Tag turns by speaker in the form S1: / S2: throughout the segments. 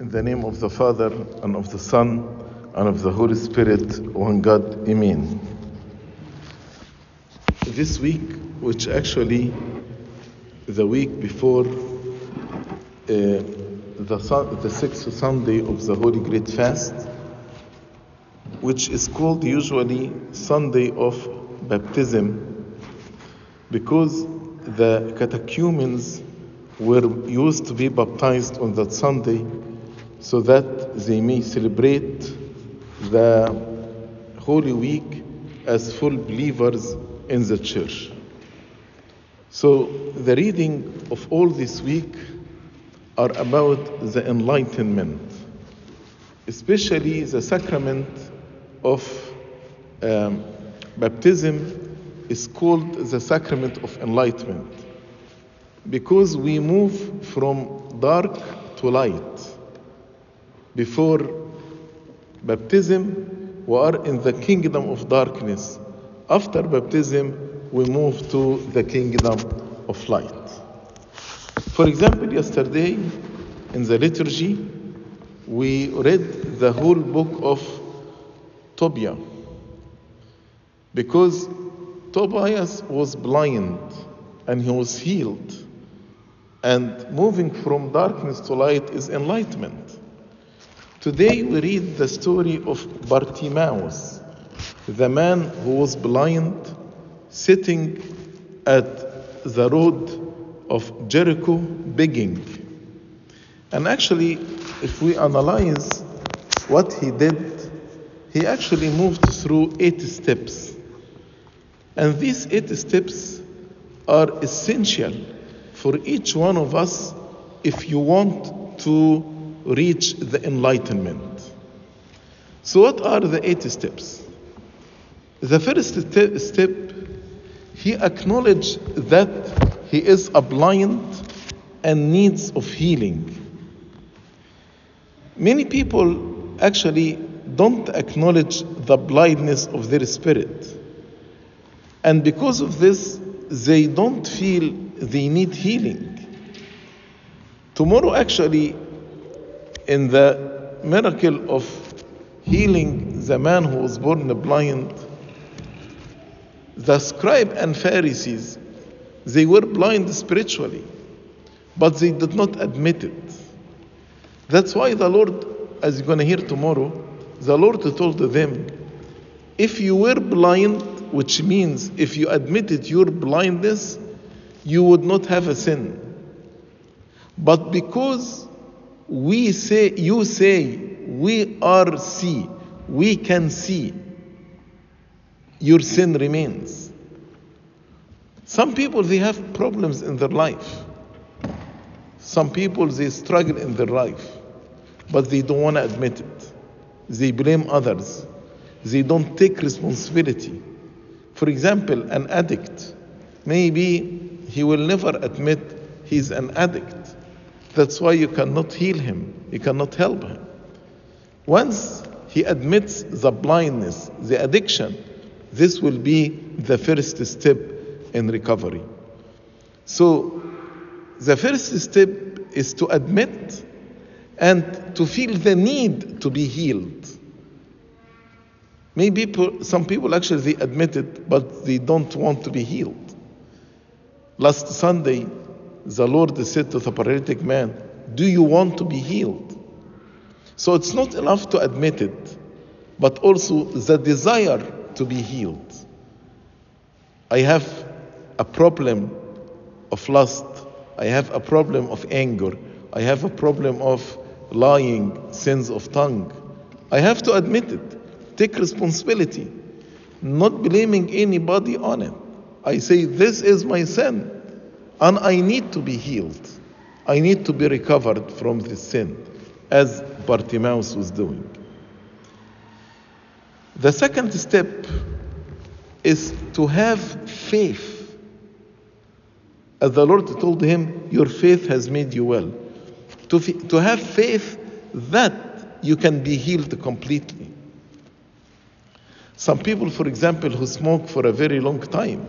S1: In the name of the Father, and of the Son, and of the Holy Spirit, one God, Amen. This week, which actually the week before uh, the, the sixth Sunday of the Holy Great Fast, which is called usually Sunday of Baptism, because the catechumens were used to be baptized on that Sunday so that they may celebrate the Holy Week as full believers in the church. So, the reading of all this week are about the enlightenment, especially the sacrament of um, baptism is called the sacrament of enlightenment because we move from dark to light. Before baptism, we are in the kingdom of darkness. After baptism, we move to the kingdom of light. For example, yesterday in the liturgy, we read the whole book of Tobiah because Tobias was blind and he was healed. And moving from darkness to light is enlightenment. Today we read the story of Bartimaeus, the man who was blind, sitting at the road of Jericho begging. And actually, if we analyze what he did, he actually moved through eight steps. And these eight steps are essential for each one of us if you want to reach the enlightenment. So, what are the eight steps? The first step, he acknowledged that he is a blind and needs of healing. Many people actually don't acknowledge the blindness of their spirit. And because of this, they don't feel they need healing. Tomorrow, actually, in the miracle of healing the man who was born blind, the scribe and Pharisees, they were blind spiritually, but they did not admit it. That's why the Lord, as you're going to hear tomorrow, the Lord told them, if you were blind, which means if you admitted your blindness, you would not have a sin. But because we say, you say, we are see, we can see, your sin remains. Some people, they have problems in their life. Some people, they struggle in their life, but they don't want to admit it. They blame others. They don't take responsibility. For example, an addict, maybe he will never admit he's an addict. That's why you cannot heal him, you cannot help him. Once he admits the blindness, the addiction, this will be the first step in recovery. So, the first step is to admit and to feel the need to be healed. Maybe some people actually admit it, but they don't want to be healed. Last Sunday, the Lord said to the paralytic man, Do you want to be healed? So it's not enough to admit it, but also the desire to be healed. I have a problem of lust, I have a problem of anger, I have a problem of lying, sins of tongue. I have to admit it, take responsibility, not blaming anybody on it. I say, This is my sin and I need to be healed. I need to be recovered from this sin, as Bartimaeus was doing. The second step is to have faith. As the Lord told him, Your faith has made you well. To, to have faith that you can be healed completely. Some people, for example, who smoke for a very long time,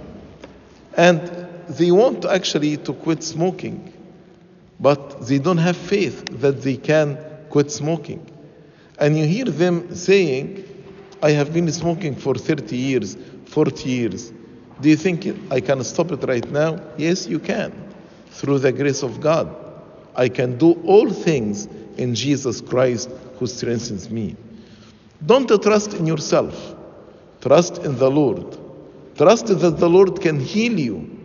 S1: and they want actually to quit smoking, but they don't have faith that they can quit smoking. And you hear them saying, I have been smoking for 30 years, 40 years. Do you think I can stop it right now? Yes, you can. Through the grace of God. I can do all things in Jesus Christ who strengthens me. Don't trust in yourself. Trust in the Lord. Trust that the Lord can heal you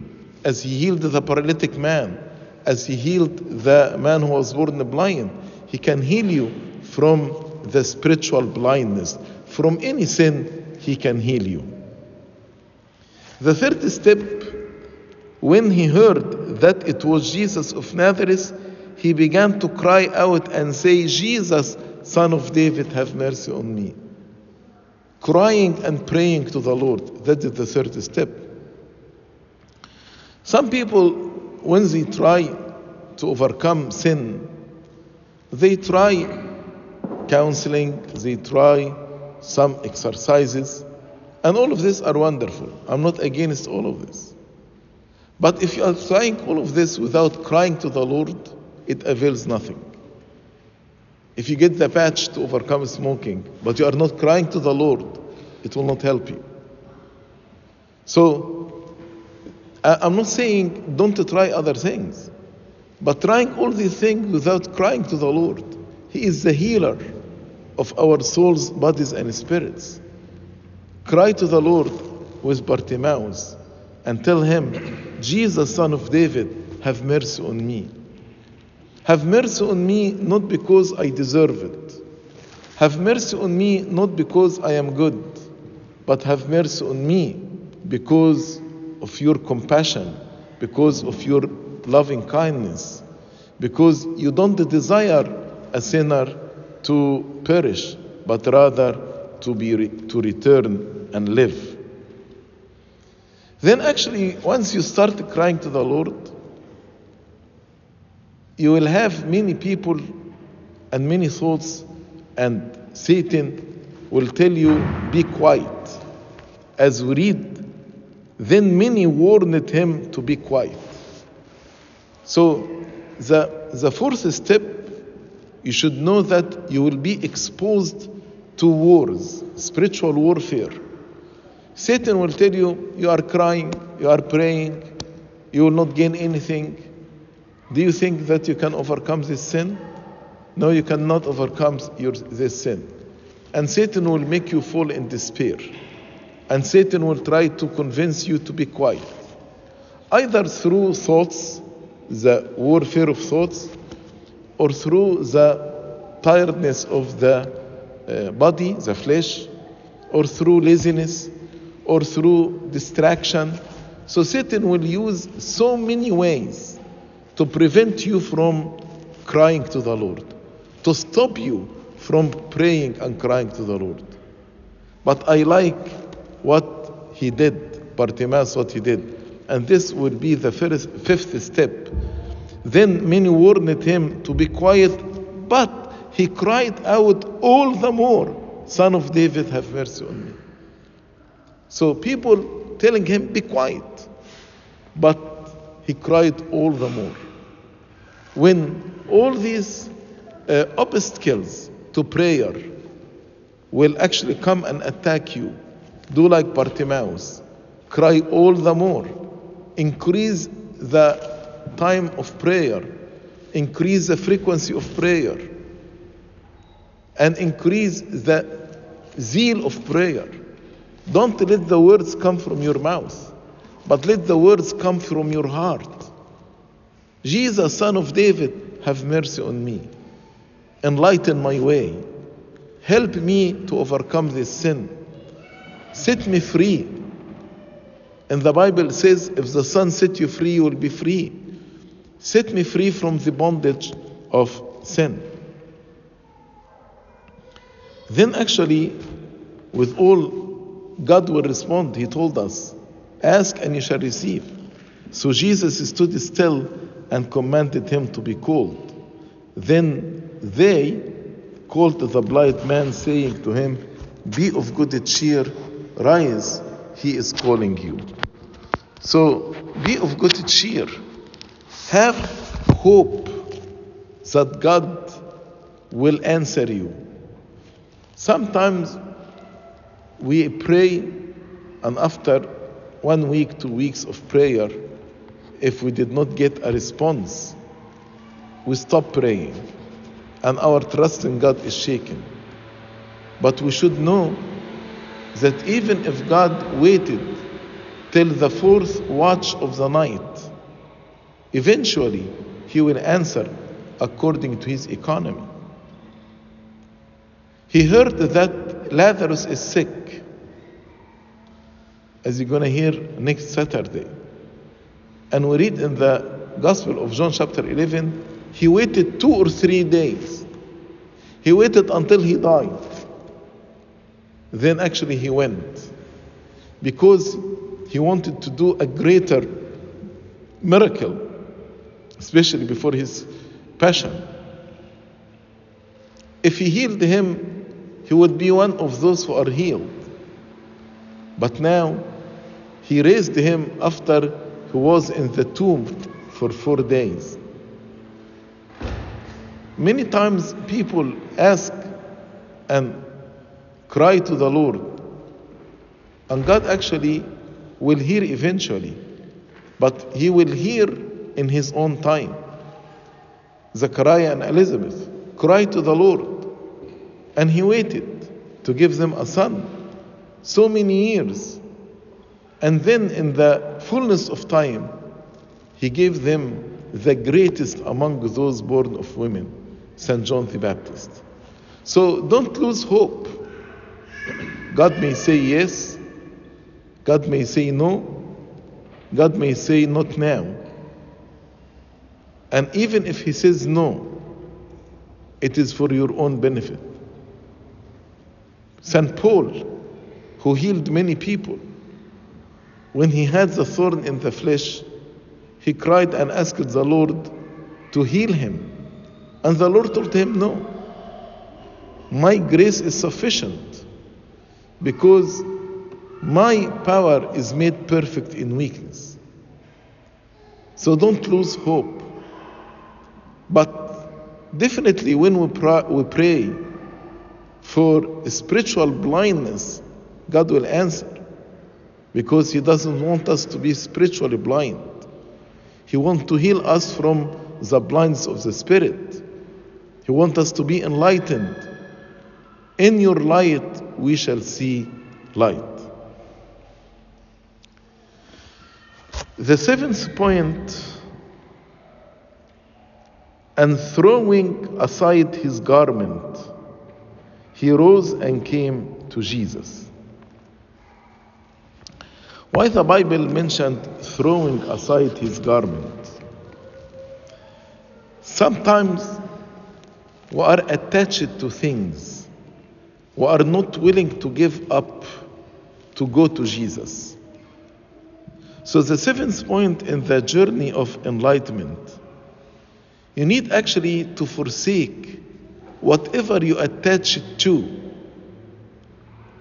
S1: as He healed the paralytic man, as He healed the man who was born blind. He can heal you from the spiritual blindness. From any sin, He can heal you. The third step, when he heard that it was Jesus of Nazareth, he began to cry out and say, Jesus, Son of David, have mercy on me. Crying and praying to the Lord. That is the third step. Some people, when they try to overcome sin, they try counseling, they try some exercises, and all of this are wonderful. I'm not against all of this. But if you are trying all of this without crying to the Lord, it avails nothing. If you get the patch to overcome smoking, but you are not crying to the Lord, it will not help you. So, I'm not saying don't try other things, but trying all these things without crying to the Lord. He is the healer of our souls, bodies, and spirits. Cry to the Lord with Bartimaeus and tell him, Jesus, son of David, have mercy on me. Have mercy on me not because I deserve it. Have mercy on me not because I am good, but have mercy on me because of your compassion, because of your loving kindness, because you don't desire a sinner to perish, but rather to be to return and live. Then actually once you start crying to the Lord, you will have many people and many thoughts, and Satan will tell you, Be quiet. As we read, then many warned him to be quiet. So, the, the fourth step, you should know that you will be exposed to wars, spiritual warfare. Satan will tell you, You are crying, you are praying, you will not gain anything. Do you think that you can overcome this sin? No, you cannot overcome your, this sin. And Satan will make you fall in despair. And Satan will try to convince you to be quiet. Either through thoughts, the warfare of thoughts, or through the tiredness of the uh, body, the flesh, or through laziness, or through distraction. So Satan will use so many ways to prevent you from crying to the Lord, to stop you from praying and crying to the Lord. But I like what he did, Bartimaeus, what he did. And this would be the first, fifth step. Then many warned him to be quiet, but he cried out all the more, Son of David, have mercy on me. So people telling him, be quiet. But he cried all the more when all these uh, obstacles to prayer will actually come and attack you, do like Bartimaeus, cry all the more, increase the time of prayer, increase the frequency of prayer, and increase the zeal of prayer. Don't let the words come from your mouth, but let the words come from your heart. Jesus, son of David, have mercy on me. Enlighten my way. Help me to overcome this sin. Set me free. And the Bible says, if the Son set you free, you will be free. Set me free from the bondage of sin. Then, actually, with all, God will respond. He told us, Ask and you shall receive. So Jesus stood still and commanded him to be called. Then they called the blind man, saying to him, Be of good cheer, rise, he is calling you. So be of good cheer. Have hope that God will answer you. Sometimes we pray, and after one week, two weeks of prayer, if we did not get a response, we stop praying, and our trust in God is shaken. But we should know that even if God waited till the fourth watch of the night, eventually He will answer according to His economy. He heard that Lazarus is sick, as you're going to hear next Saturday. And we read in the Gospel of John, chapter 11, he waited two or three days. He waited until he died. Then actually he went because he wanted to do a greater miracle, especially before his passion. If he healed him, he would be one of those who are healed. But now, he raised him after he was in the tomb for four days. Many times people ask and cry to the Lord, and God actually will hear eventually, but He will hear in His own time. Zechariah and Elizabeth cried to the Lord, and He waited to give them a son so many years. And then, in the fullness of time, He gave them the greatest among those born of women, St. John the Baptist. So don't lose hope. God may say yes, God may say no, God may say not now. And even if He says no, it is for your own benefit. St. Paul, who healed many people, when he had the thorn in the flesh, he cried and asked the Lord to heal him. And the Lord told him, No, my grace is sufficient because my power is made perfect in weakness. So don't lose hope. But definitely, when we, pray, we pray for spiritual blindness, God will answer because He doesn't want us to be spiritually blind. He wants to heal us from the blindness of the Spirit. He wants us to be enlightened. In your light, we shall see light. The seventh point, and throwing aside his garment, he rose and came to Jesus. Why the Bible mentioned throwing aside his garment? Sometimes we are attached to things. We are not willing to give up to go to Jesus. So, the seventh point in the journey of enlightenment, you need actually to forsake whatever you attach it to.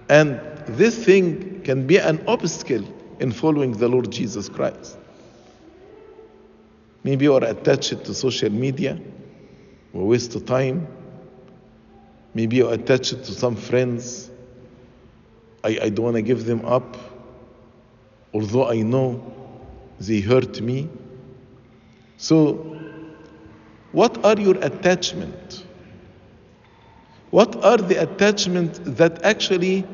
S1: And this thing can be an obstacle in following the Lord Jesus Christ. Maybe you are attached to social media, or waste of time. Maybe you're attached to some friends. I, I don't want to give them up, although I know they hurt me. So, what are your attachment? What are the attachments that actually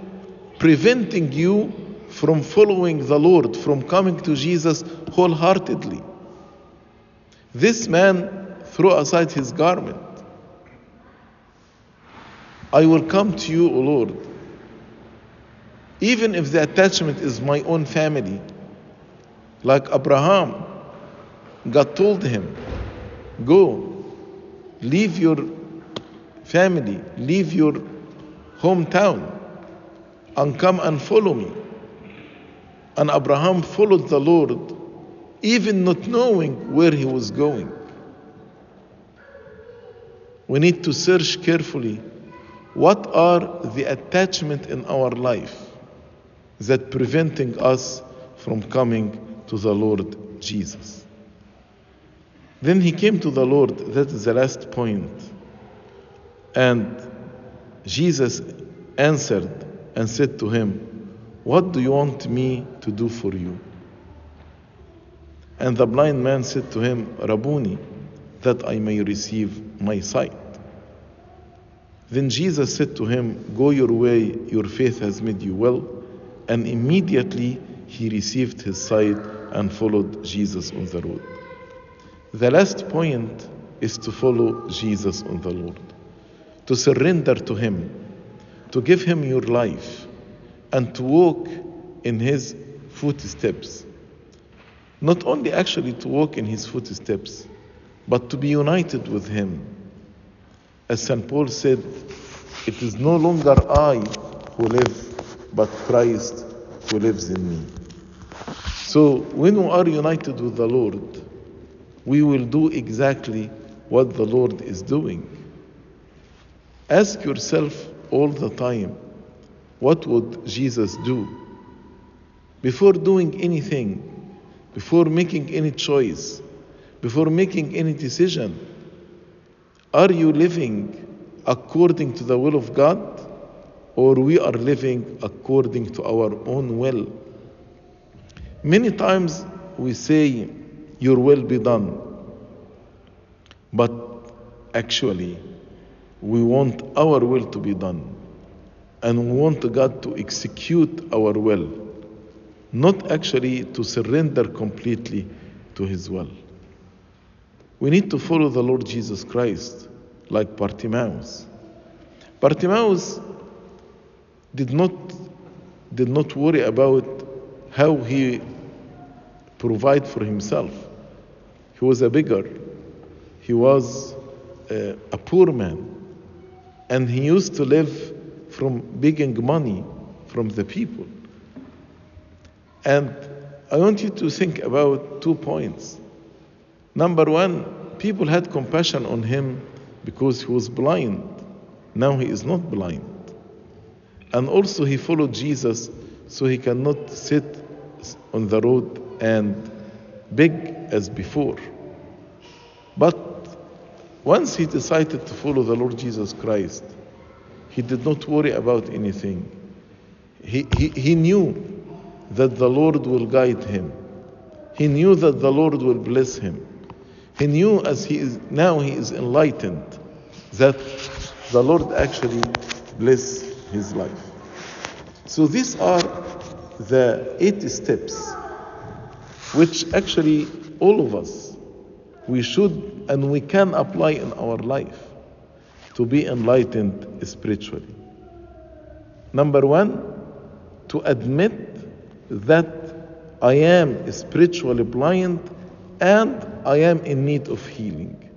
S1: preventing you from following the Lord, from coming to Jesus wholeheartedly? This man threw aside his garment. I will come to you, O Lord. Even if the attachment is my own family, like Abraham, God told him, Go, leave your family, leave your hometown, and come and follow me. And Abraham followed the Lord, even not knowing where he was going. We need to search carefully what are the attachment in our life that preventing us from coming to the Lord Jesus. Then he came to the Lord, that is the last point. And Jesus answered and said to him, What do you want me to do for you? And the blind man said to him, Rabboni, that I may receive my sight. Then Jesus said to him, Go your way, your faith has made you well. And immediately he received his sight and followed Jesus on the road. The last point is to follow Jesus on the Lord, to surrender to him, to give him your life, and to walk in his footsteps. Not only actually to walk in his footsteps, but to be united with him. As St. Paul said, it is no longer I who live, but Christ who lives in me. So when we are united with the Lord, we will do exactly what the Lord is doing. Ask yourself all the time, what would Jesus do? Before doing anything, before making any choice, before making any decision, are you living according to the will of God or we are living according to our own will? Many times we say, Your will be done. But actually, we want our will to be done. And we want God to execute our will, not actually to surrender completely to His will. We need to follow the Lord Jesus Christ like Bartimaeus. Bartimaeus did not, did not worry about how he provide for himself. He was a beggar. He was a, a poor man. And he used to live from begging money from the people. And I want you to think about two points. Number one, people had compassion on him because he was blind. Now he is not blind. And also, he followed Jesus so he cannot sit on the road and beg as before. But once he decided to follow the Lord Jesus Christ, he did not worry about anything. He, he, he knew that the Lord will guide him. He knew that the Lord will bless him. He knew as he is now he is enlightened that the Lord actually bless his life. So these are the eight steps which actually all of us we should and we can apply in our life to be enlightened spiritually. Number one, to admit that I am spiritually blind and I am in need of healing.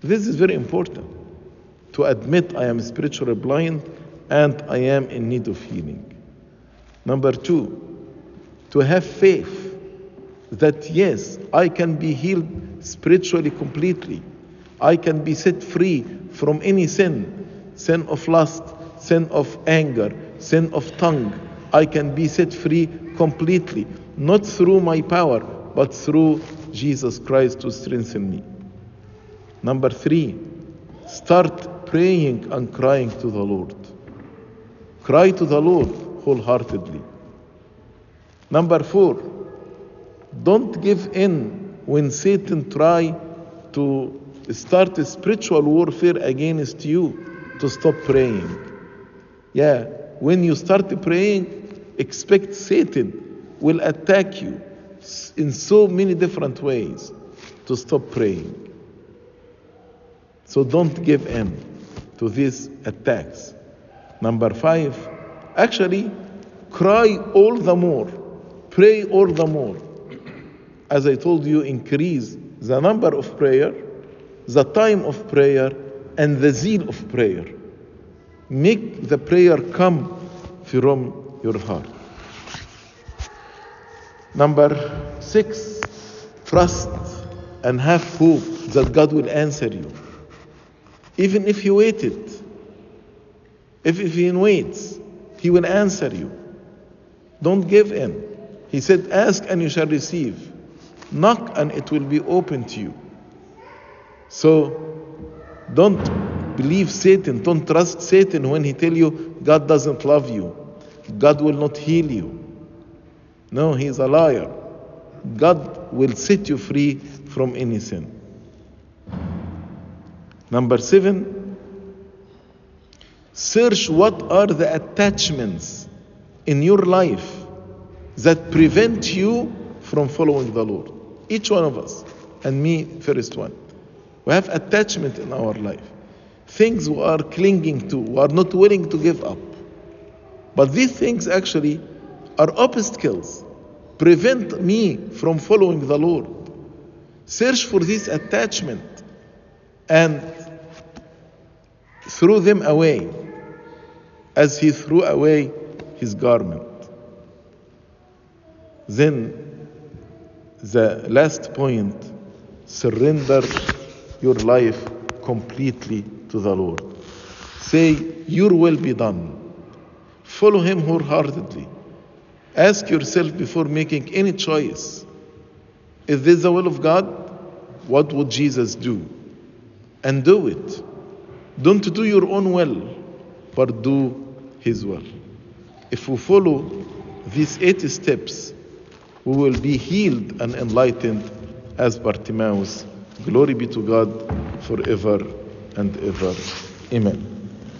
S1: This is very important to admit I am spiritually blind and I am in need of healing. Number two, to have faith that yes, I can be healed spiritually completely. I can be set free from any sin sin of lust, sin of anger, sin of tongue. I can be set free completely, not through my power, but through Jesus Christ to strengthen me. Number three, start praying and crying to the Lord. Cry to the Lord wholeheartedly. Number four, don't give in when Satan try to start a spiritual warfare against you to stop praying. Yeah, when you start praying, expect Satan will attack you in so many different ways to stop praying. So don't give in to these attacks. Number five, actually, cry all the more, pray all the more. As I told you, increase the number of prayer, the time of prayer, and the zeal of prayer. Make the prayer come from your heart. Number six, trust and have hope that God will answer you. Even if you waited, if, if He waits, He will answer you. Don't give in. He said, Ask and you shall receive. Knock and it will be open to you. So don't believe Satan, don't trust Satan when he tell you God doesn't love you. God will not heal you. No, he is a liar. God will set you free from any sin. Number seven, search what are the attachments in your life that prevent you from following the Lord. Each one of us, and me, first one. We have attachment in our life. Things we are clinging to, we are not willing to give up. But these things actually are obstacles, prevent me from following the Lord. Search for this attachment and throw them away as he threw away his garment. Then, the last point surrender your life completely to the Lord. Say, Your will be done. Follow Him wholeheartedly. Ask yourself before making any choice Is this the will of God? What would Jesus do? And do it. Don't do your own will, but do His will. If we follow these eight steps, we will be healed and enlightened as Bartimaeus. Glory be to God forever and ever. Amen.